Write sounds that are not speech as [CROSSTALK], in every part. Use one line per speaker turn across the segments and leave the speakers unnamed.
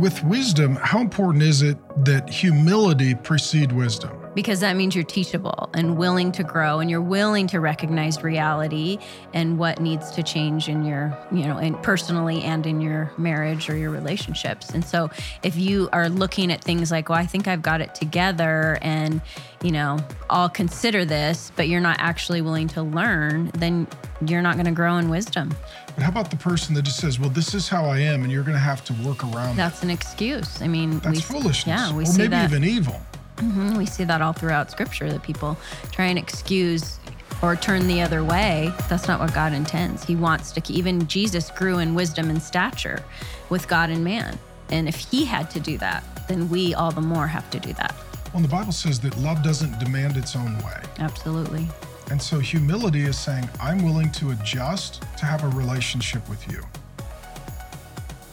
with wisdom, how important is it that humility precede wisdom?
Because that means you're teachable and willing to grow and you're willing to recognize reality and what needs to change in your you know in personally and in your marriage or your relationships and so if you are looking at things like well i think i've got it together and you know i'll consider this but you're not actually willing to learn then you're not going to grow in wisdom
But how about the person that just says, well, this is how I am, and you're going to have to work around that?
that's an excuse i mean
That's
we,
foolishness.
yeah we see that.
or
see
maybe
that
even evil.
Mhm, We see that all throughout scripture that people try and excuse or turn the other way. That's not what God intends. He wants to, even Jesus grew in wisdom and stature with God and man. And if he had to do that, then we all the more have to do that.
Well, the Bible says that love doesn't demand its own way.
Absolutely.
And so humility is saying, I'm willing to adjust to have a relationship with you.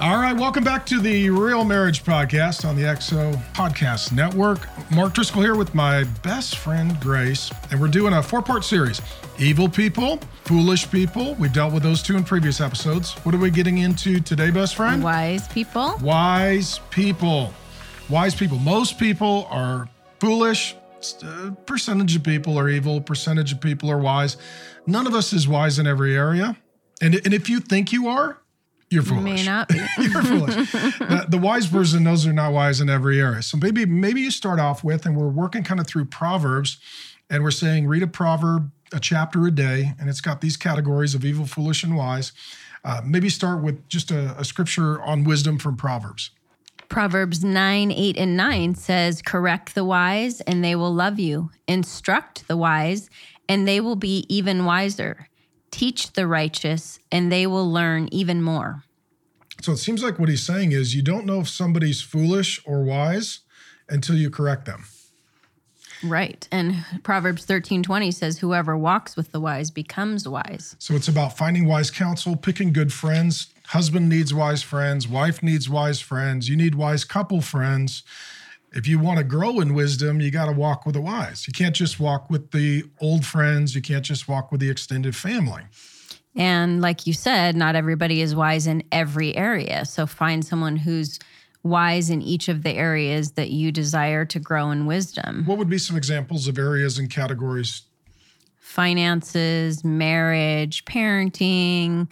All right, welcome back to the Real Marriage Podcast on the EXO Podcast Network. Mark Driscoll here with my best friend Grace, and we're doing a four part series Evil People, Foolish People. We've dealt with those two in previous episodes. What are we getting into today, best friend?
Wise people.
Wise people. Wise people. Most people are foolish. A uh, percentage of people are evil. Percentage of people are wise. None of us is wise in every area. And, and if you think you are, you're foolish.
May not be. [LAUGHS]
you're foolish. the, the wise person knows they're not wise in every area. So maybe maybe you start off with, and we're working kind of through Proverbs, and we're saying read a proverb, a chapter a day, and it's got these categories of evil, foolish, and wise. Uh, maybe start with just a, a scripture on wisdom from Proverbs.
Proverbs 9, 8, and 9 says, Correct the wise, and they will love you. Instruct the wise, and they will be even wiser. Teach the righteous, and they will learn even more.
So it seems like what he's saying is you don't know if somebody's foolish or wise until you correct them.
Right. And Proverbs 13, 20 says, Whoever walks with the wise becomes wise.
So it's about finding wise counsel, picking good friends. Husband needs wise friends, wife needs wise friends, you need wise couple friends. If you want to grow in wisdom, you got to walk with the wise. You can't just walk with the old friends, you can't just walk with the extended family.
And like you said, not everybody is wise in every area. So find someone who's wise in each of the areas that you desire to grow in wisdom
What would be some examples of areas and categories?
finances, marriage, parenting,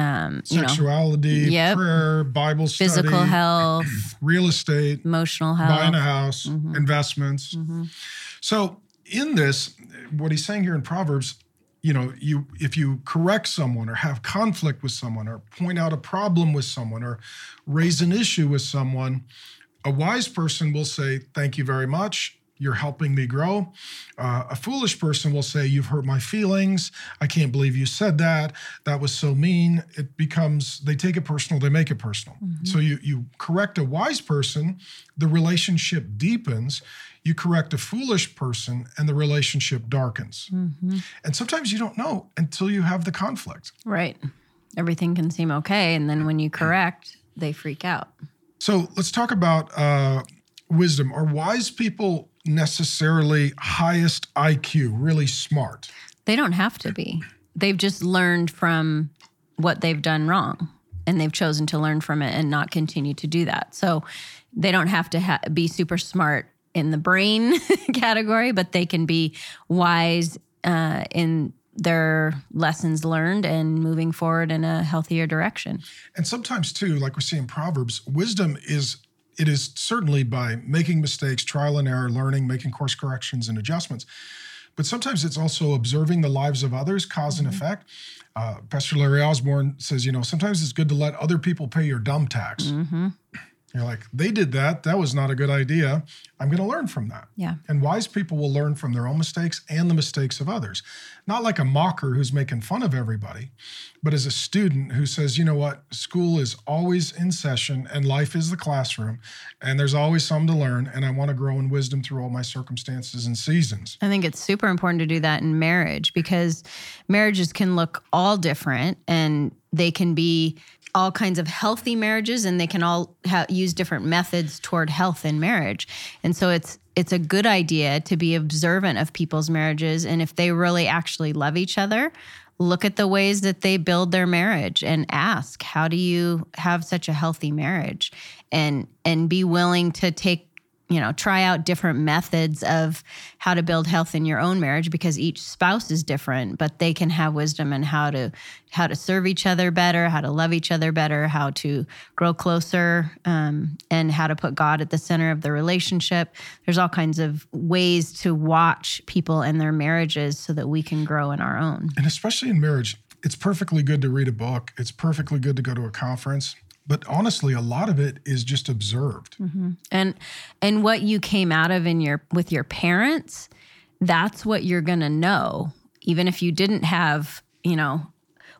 um, you know,
Sexuality,
Yep.
prayer, Bible study,
physical health, [CLEARS THROAT]
real estate,
emotional health, buying
a house, investments. So in this, what he's saying here in Proverbs, you know, you if you correct someone or have conflict with someone or point out a problem with someone or raise an issue with someone, a wise person will say, "Thank you very much." You're helping me grow. Uh, a foolish person will say, You've hurt my feelings. I can't believe you said that. That was so mean. It becomes, they take it personal, they make it personal. So you, you correct a wise person, the relationship deepens. You correct a foolish person, and the relationship darkens. And sometimes you don't know until you have the conflict.
Right. Everything can seem okay. And then when you [CLEARS THROAT] correct, they freak out.
So let's talk about uh, wisdom. Are wise people necessarily highest IQ, really smart?
They don't have to be. They've just learned from what they've done wrong and they've chosen to learn from it and not continue to do that. So they don't have to ha- be super smart in the brain [LAUGHS] category, but they can be wise uh, in their lessons learned and moving forward in a healthier direction.
And sometimes too, like we see in Proverbs, wisdom is it is certainly by making mistakes, trial and error, learning, making course corrections and adjustments. But sometimes it's also observing the lives of others, cause and effect. Uh, Pastor Larry Osborne says, you know, sometimes it's good to let other people pay your dumb tax. You're like, they did that. That was not a good idea. I'm going to learn from that.
Yeah.
And wise people will learn from their own mistakes and the mistakes of others. Not like a mocker who's making fun of everybody, but as a student who says, you know what, school is always in session and life is the classroom, and there's always something to learn, and I want to grow in wisdom through all my circumstances and seasons.
I think it's super important to do that in marriage because marriages can look all different and they can be all kinds of healthy marriages and they can all ha- use different methods toward health in marriage. And so it's it's a good idea to be observant of people's marriages and if they really actually love each other, look at the ways that they build their marriage and ask how do you have such a healthy marriage? And and be willing to take you know try out different methods of how to build health in your own marriage because each spouse is different but they can have wisdom in how to how to serve each other better how to love each other better how to grow closer um, and how to put god at the center of the relationship. There's all kinds of ways to watch people and their marriages so that we can grow in our own.
And especially in marriage it's perfectly good to read a book. It's perfectly good to go to a conference but honestly a lot of it is just observed.
Mm-hmm. and and what you came out of in your with your parents that's what you're going to know. Even if you didn't have you know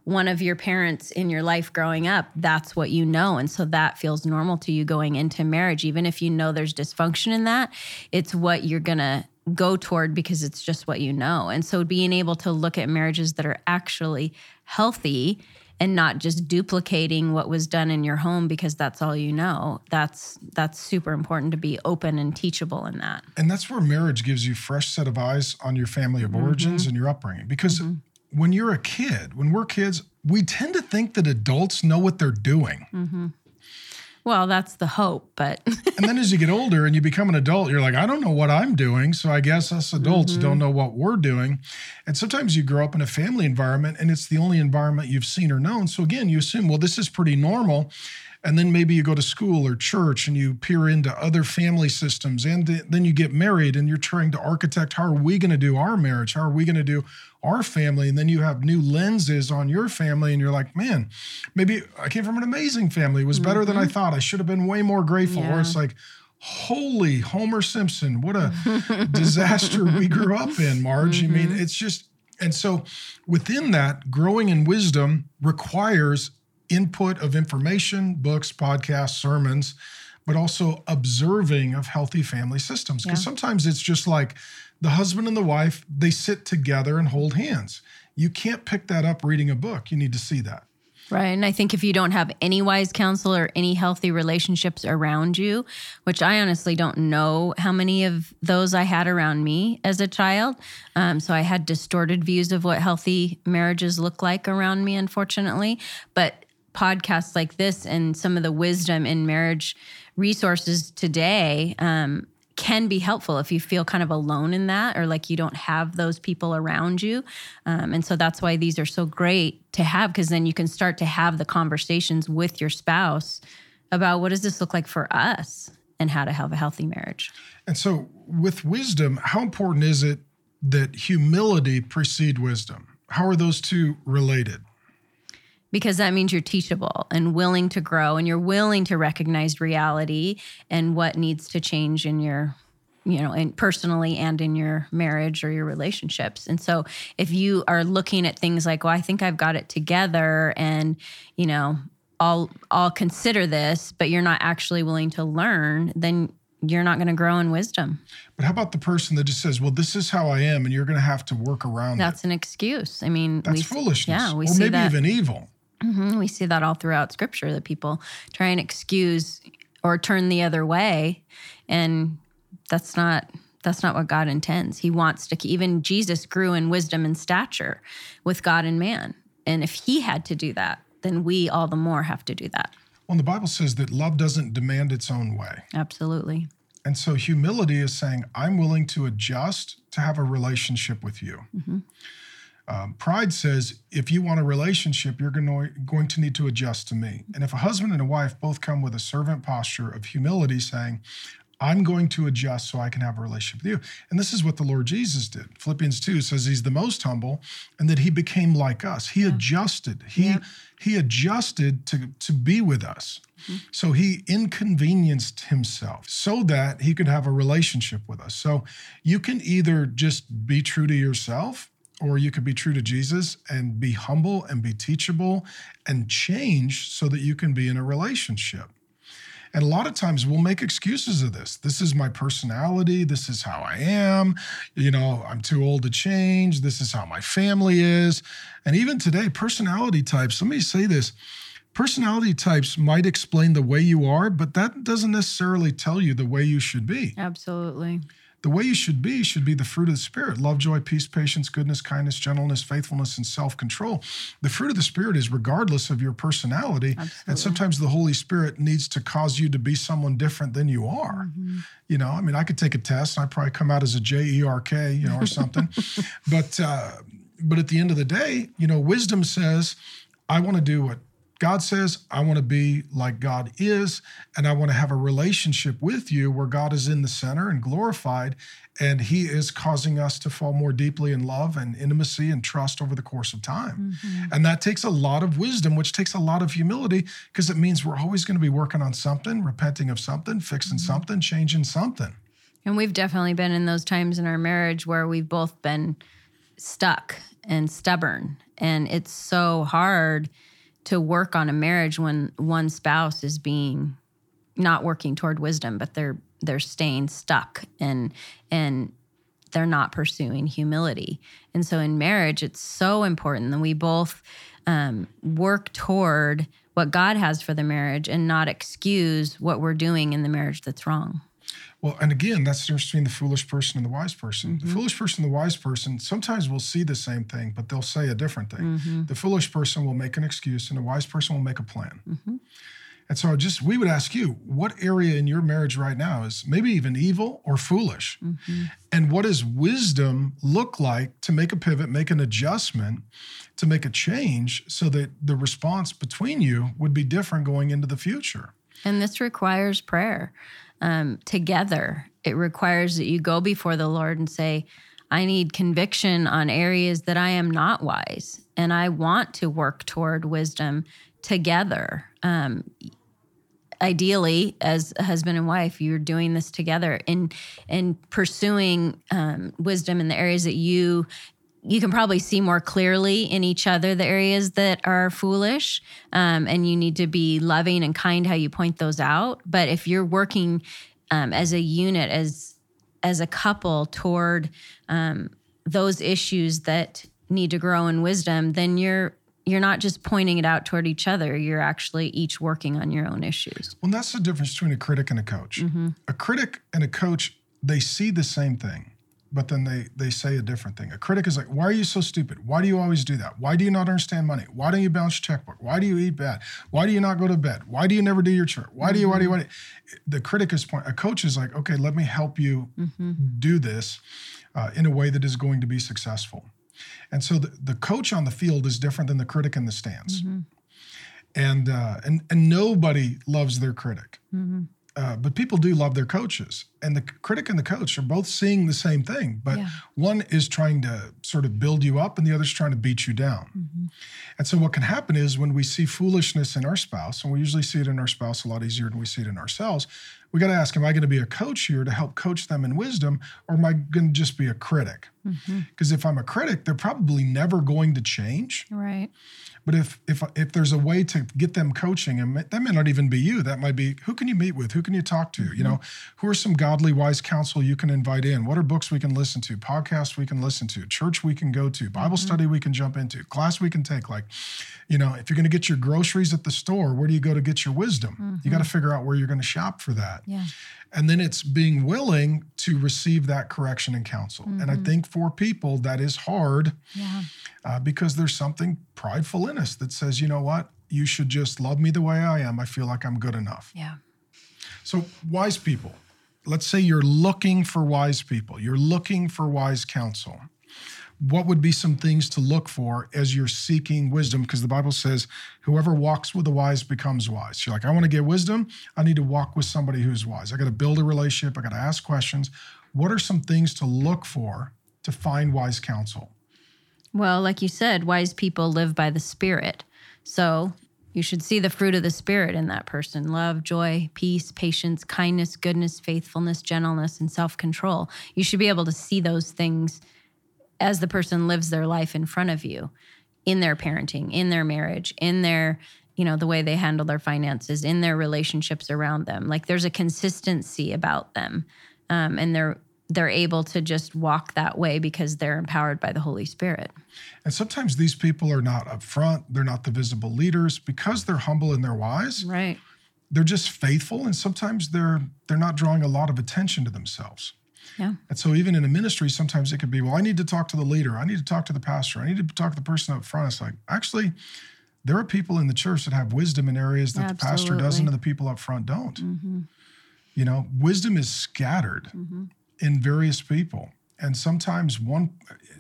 one of your parents in your life growing up that's what you know. And so that feels normal to you going into marriage. Even if you know there's dysfunction in that it's what you're going to go toward because it's just what you know. And so being able to look at marriages that are actually healthy and not just duplicating what was done in your home because that's all you know that's that's super important to be open and teachable in that
and that's where marriage gives you fresh set of eyes on your family of origins mm-hmm. and your upbringing because mm-hmm. when you're a kid when we're kids we tend to think that adults know what they're doing
mm-hmm. Well, that's the hope, but. [LAUGHS]
and then as you get older and you become an adult, you're like, I don't know what I'm doing. So I guess us adults mm-hmm. don't know what we're doing. And sometimes you grow up in a family environment and it's the only environment you've seen or known. So again, you assume, well, this is pretty normal. And then maybe you go to school or church and you peer into other family systems. And then you get married and you're trying to architect how are we going to do our marriage? How are we going to do our family? And then you have new lenses on your family and you're like, man, maybe I came from an amazing family. It was better mm-hmm. than I mm-hmm. thought. I should have been way more grateful. Yeah. Or it's like, holy Homer Simpson, what a [LAUGHS] disaster we grew up in, Marge. Mm-hmm. I mean, mm-hmm. it's just, and so within that, growing in wisdom requires input of information, books, podcasts, sermons, but also observing of healthy family systems. Because yeah. sometimes it's just like the husband and the wife, they sit together and hold hands. You can't pick that up reading a book. You need to see that.
Right. And I think if you don't have any wise counsel or any healthy relationships around you, which I honestly don't know how many of those I had around me as a child. Um, so I had distorted views of what healthy marriages look like around me, unfortunately. But podcasts like this and some of the wisdom in marriage resources today um, can be helpful if you feel kind of alone in that or like you don't have those people around you. Um, and so that's why these are so great to have because then you can start to have the conversations with your spouse about what does this look like for us and how to have a healthy marriage.
And so, with wisdom, how important is it that humility precede wisdom? How are those two related?
Because that means you're teachable and willing to grow and you're willing to recognize reality and what needs to change in your you know and personally and in your marriage or your relationships and so if you are looking at things like well i think i've got it together and you know i'll i'll consider this but you're not actually willing to learn then you're not going to grow in wisdom.
But how about the person that just says, "Well, this is how I am," and you're going to have to work around that
That's
it?
an excuse. I mean,
that's
we,
foolishness.
Yeah, we
or
see
maybe
that.
even evil.
Mm-hmm. We see that all throughout scripture that people try and excuse or turn the other way. And that's not that's not what God intends. He wants to even Jesus grew in wisdom and stature with God and man. And if he had to do that, then we all the more have to do that.
Well, the Bible says that love doesn't demand its own way.
Absolutely.
And so humility is saying, I'm willing to adjust to have a relationship with you. Mm-hmm. Um, pride says if you want a relationship, you're going going to need to adjust to me. And if a husband and a wife both come with a servant posture of humility, saying, I'm going to adjust so I can have a relationship with you. And this is what the Lord Jesus did. Philippians 2 says he's the most humble and that he became like us. He yeah. adjusted. He yeah. he adjusted to, to be with us. Mm-hmm. So he inconvenienced himself so that he could have a relationship with us. So you can either just be true to yourself or you could be true to Jesus and be humble and be teachable and change so that you can be in a relationship. And a lot of times we'll make excuses of this. This is my personality. This is how I am. You know, I'm too old to change. This is how my family is. And even today, personality types, let me say this personality types might explain the way you are, but that doesn't necessarily tell you the way you should be.
Absolutely.
The way you should be should be the fruit of the Spirit love, joy, peace, patience, goodness, kindness, gentleness, faithfulness, and self control. The fruit of the Spirit is regardless of your personality. Absolutely. And sometimes the Holy Spirit needs to cause you to be someone different than you are. Mm-hmm. You know, I mean, I could take a test and I'd probably come out as a J E R K, you know, or [LAUGHS] something. but, uh, but at the end of the day, you know, wisdom says, I want to do what God says, I want to be like God is, and I want to have a relationship with you where God is in the center and glorified, and He is causing us to fall more deeply in love and intimacy and trust over the course of time. Mm-hmm. And that takes a lot of wisdom, which takes a lot of humility, because it means we're always going to be working on something, repenting of something, fixing mm-hmm. something, changing something.
And we've definitely been in those times in our marriage where we've both been stuck and stubborn. And it's so hard to work on a marriage when one spouse is being not working toward wisdom, but they're they're staying stuck and and they're not pursuing humility. And so in marriage, it's so important that we both um, work toward what God has for the marriage and not excuse what we're doing in the marriage that's wrong.
Well, and again, that's the difference between the foolish person and the wise person. Mm-hmm. The foolish person and the wise person sometimes will see the same thing, but they'll say a different thing. Mm-hmm. The foolish person will make an excuse, and the wise person will make a plan. Mm-hmm. And so, just we would ask you, what area in your marriage right now is maybe even evil or foolish? Mm-hmm. And what does wisdom look like to make a pivot, make an adjustment, to make a change so that the response between you would be different going into the future?
And this requires prayer um, together. It requires that you go before the Lord and say, I need conviction on areas that I am not wise, and I want to work toward wisdom together. Um, ideally, as a husband and wife, you're doing this together and and pursuing um, wisdom in the areas that you you can probably see more clearly in each other the areas that are foolish um, and you need to be loving and kind how you point those out. But if you're working um, as a unit as as a couple toward um, those issues that need to grow in wisdom then you're you're not just pointing it out toward each other. You're actually each working on your own issues.
Well that's the difference between a critic and a coach. Mm-hmm. a critic and a coach they see the same thing but then they they say a different thing. A critic is like, "Why are you so stupid? Why do you always do that? Why do you not understand money? Why don't you balance your checkbook? Why do you eat bad? Why do you not go to bed? Why do you never do your chart? Why do you? Why do you? Why do you? The critic is point. A coach is like, "Okay, let me help you mm-hmm. do this uh, in a way that is going to be successful." And so the, the coach on the field is different than the critic in the stands. Mm-hmm. And uh, and and nobody loves their critic. Mm-hmm. Uh, but people do love their coaches, and the critic and the coach are both seeing the same thing. But yeah. one is trying to sort of build you up, and the other is trying to beat you down. Mm-hmm. And so, what can happen is when we see foolishness in our spouse, and we usually see it in our spouse a lot easier than we see it in ourselves, we got to ask: Am I going to be a coach here to help coach them in wisdom, or am I going to just be a critic? Because mm-hmm. if I'm a critic, they're probably never going to change.
Right.
But if if if there's a way to get them coaching, and that may not even be you, that might be who can you meet with, who can you talk to, mm-hmm. you know, who are some godly, wise counsel you can invite in, what are books we can listen to, podcasts we can listen to, church we can go to, Bible mm-hmm. study we can jump into, class we can take. Like, you know, if you're going to get your groceries at the store, where do you go to get your wisdom? Mm-hmm. You got to figure out where you're going to shop for that.
Yeah.
And then it's being willing to receive that correction and counsel. Mm-hmm. And I mm-hmm. think for people that is hard yeah. uh, because there's something prideful in us that says, you know what, you should just love me the way I am. I feel like I'm good enough.
Yeah.
So, wise people, let's say you're looking for wise people, you're looking for wise counsel what would be some things to look for as you're seeking wisdom? Because the Bible says, whoever walks with the wise becomes wise. You're like, I want to get wisdom. I need to walk with somebody who's wise. I got to build a relationship. I got to ask questions. What are some things to look for to find wise counsel?
Well, like you said, wise people live by the Spirit. So you should see the fruit of the Spirit in that person love, joy, peace, patience, kindness, goodness, faithfulness, gentleness, and self control. You should be able to see those things as the person lives their life in front of you in their parenting, in their marriage, in their you know the way they handle their finances in their relationships around them. Like there's a consistency about them um, and they're they're able to just walk that way because they're empowered by the holy spirit.
And sometimes these people are not upfront. They're not the visible leaders. Because they're humble and they're wise
right.
they're just faithful and sometimes they're they're not drawing a lot of attention to themselves
Yeah.
And so even in a ministry, sometimes it could be, well, I need to talk to the leader. I need to talk to the pastor. I need to talk to the person up front. It's like, actually, there are people in the church that have wisdom in areas that the pastor doesn't and the people up front don't.
Mm-hmm.
You know, wisdom is scattered
Mm-hmm.
in various people. And sometimes one,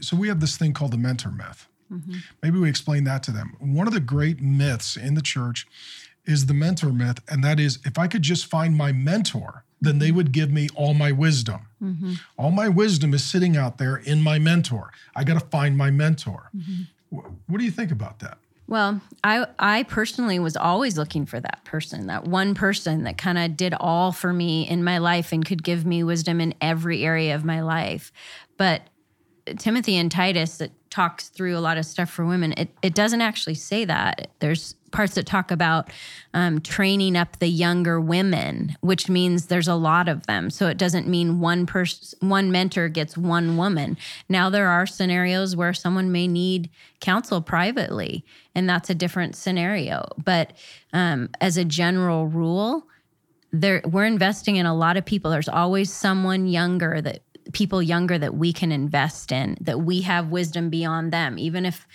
so we have this thing called the mentor myth.
Mm-hmm.
Maybe we explain that to them. One of the great myths in the church is the mentor myth. And that is if I could just find my mentor, then they would give me all my wisdom.
Mm-hmm.
All my wisdom is sitting out there in my mentor. I got to find my mentor.
Mm-hmm.
Wh- What do you think about that?
Well, I I personally was always looking for that person, that one person that kind of did all for me in my life and could give me wisdom in every area of my life. But Timothy and Titus that talks through a lot of stuff for women. It it doesn't actually say that. There's parts that talk about um, training up the younger women, which means there's a lot of them. So it doesn't mean one person, one mentor gets one woman. Now there are scenarios where someone may need counsel privately, and that's a different scenario. But um, as a general rule, there we're investing in a lot of people. There's always someone younger that people younger that we can invest in, that we have wisdom beyond them, even if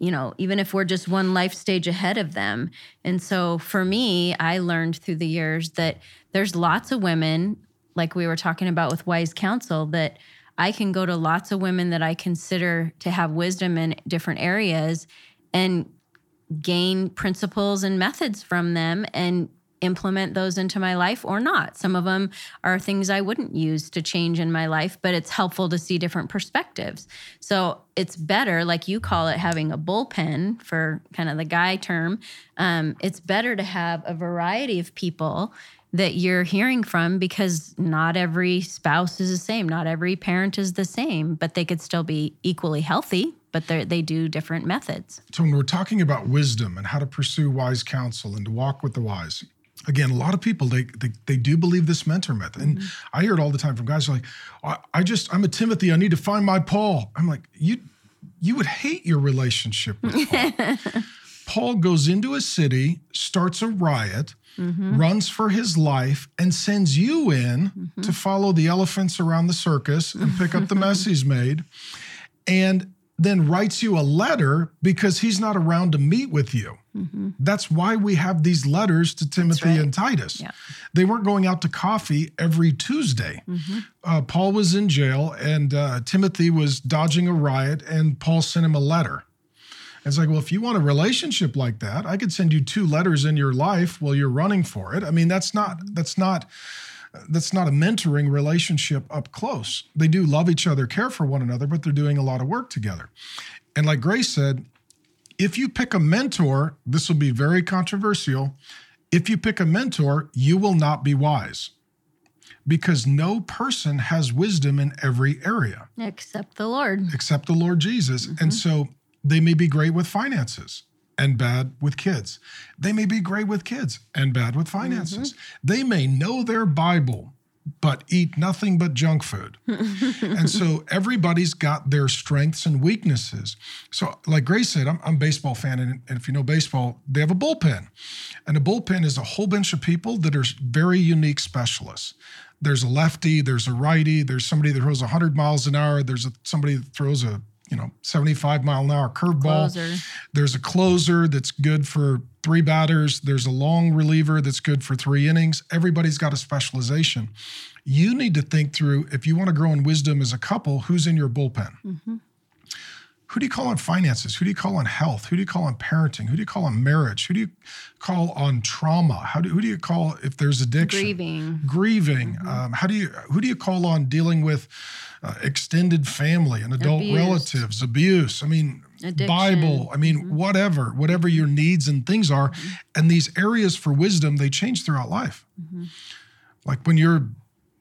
you know, even if we're just one life stage ahead of them. And so for me, I learned through the years that there's lots of women, like we were talking about with wise counsel, that I can go to lots of women that I consider to have wisdom in different areas and gain principles and methods from them and implement those into my life or not. Some of them are things I wouldn't use to change in my life, but it's helpful to see different perspectives. So it's better, like you call it, having a bullpen for kind of the guy term. Um, it's better to have a variety of people that you're hearing from because not every spouse is the same, not every parent is the same, but they could still be equally healthy, but they they do different methods.
So when we're talking about wisdom and how to pursue wise counsel and to walk with the wise, again, a lot of people they they, they do believe this mentor method, and mm-hmm. I hear it all the time from guys like, I, I just I'm a Timothy, I need to find my Paul. I'm like, you you would hate your relationship with Paul. [LAUGHS] Paul goes into a city, starts a riot, mm-hmm. runs for his life, and sends you in mm-hmm. to follow the elephants around the circus and pick up the mess [LAUGHS] he's made. And then writes you a letter because he's not around to meet with you. That's why we have these letters to Timothy
right.
and Titus.
Yeah.
They weren't going out to coffee every Tuesday. Uh, Paul was in jail and uh, Timothy was dodging a riot, and Paul sent him a letter. It's like, well, if you want a relationship like that, I could send you two letters in your life while you're running for it. I mean, that's not that's not that's not a mentoring relationship up close. They do love each other, care for one another, but they're doing a lot of work together. And like Grace said, if you pick a mentor, this will be very controversial. If you pick a mentor, you will not be wise because no person has wisdom in every area
Except the Lord.
except the Lord Jesus. And mm-hmm. so they may be great with finances and bad with kids. They may be great with kids and bad with finances. Mm-hmm. They may know their Bible but eat nothing but junk food. [LAUGHS] and so everybody's got their strengths and weaknesses. So, like Grace said, I'm, I'm a baseball fan, and, and if you know baseball, they have a bullpen. And a bullpen is a whole bunch of people that are very unique specialists. There's a lefty, there's a righty, there's somebody that throws 100 miles an hour, there's a, somebody that throws a you know 75 mile an hour curveball.
Closer.
There's a closer that's good for three batters. There's a long reliever that's good for three innings. Everybody's got a specialization. You need to think through if you want to grow in wisdom as a couple, who's in your bullpen? Mm-hmm. Who do you call on finances? Who do you call on health? Who do you call on parenting? Who do you call on marriage? Who do you call on trauma? How do, who do you call if there's addiction?
Grieving.
grieving um, how do you who do you call on dealing with uh, extended family and adult
Abuse.
relatives abuse i mean
Addiction.
bible i mean whatever whatever your needs and things are and these areas for wisdom they change throughout life like when you're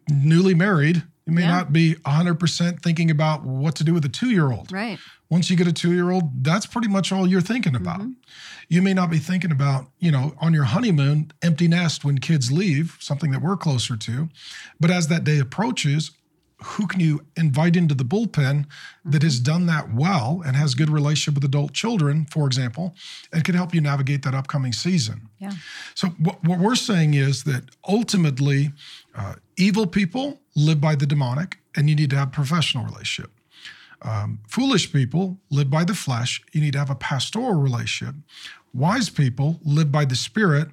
newly married you may
Yeah.
not be 100% thinking about what to do with a two-year-old
Right.
Once you get a two year old, that's pretty much all you're thinking about.
Mm-hmm.
You may not be thinking about, you know, on your honeymoon, empty nest when kids leave, something that we're closer to. But as that day approaches, who can you invite into the bullpen that has done that well and has good relationship with adult children, for example, and can help you navigate that upcoming season?
Yeah.
So what, what we're saying is that ultimately, uh, evil people live by the demonic, and you need to have professional relationship. Um, foolish people live by the flesh. You need to have a pastoral relationship. Wise people live by the spirit.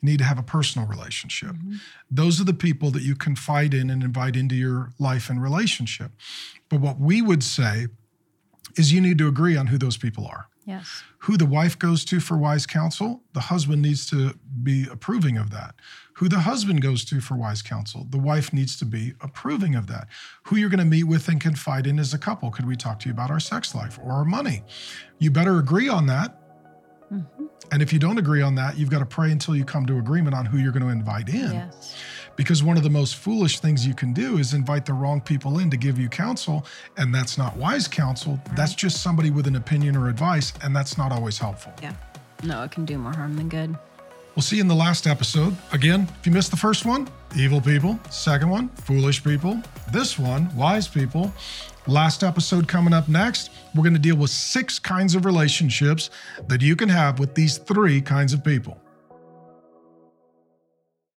You need to have a personal relationship. Mm-hmm. Those are the people that you confide in and invite into your life and relationship. But what we would say is you need to agree on who those people are.
Yes.
Who the wife goes to for wise counsel, the husband needs to be approving of that. Who the husband goes to for wise counsel, the wife needs to be approving of that. Who you're going to meet with and confide in as a couple. Could we talk to you about our sex life or our money? You better agree on that. Mm-hmm. And if you don't agree on that, you've got to pray until you come to agreement on who you're going to invite in.
Yes.
Because one of the most foolish things you can do is invite the wrong people in to give you counsel. And that's not wise counsel. Right. That's just somebody with an opinion or advice. And that's not always helpful.
Yeah. No, it can do more harm than good.
We'll see you in the last episode. Again, if you missed the first one, evil people. Second one, foolish people. This one, wise people. Last episode coming up next, we're going to deal with six kinds of relationships that you can have with these three kinds of people.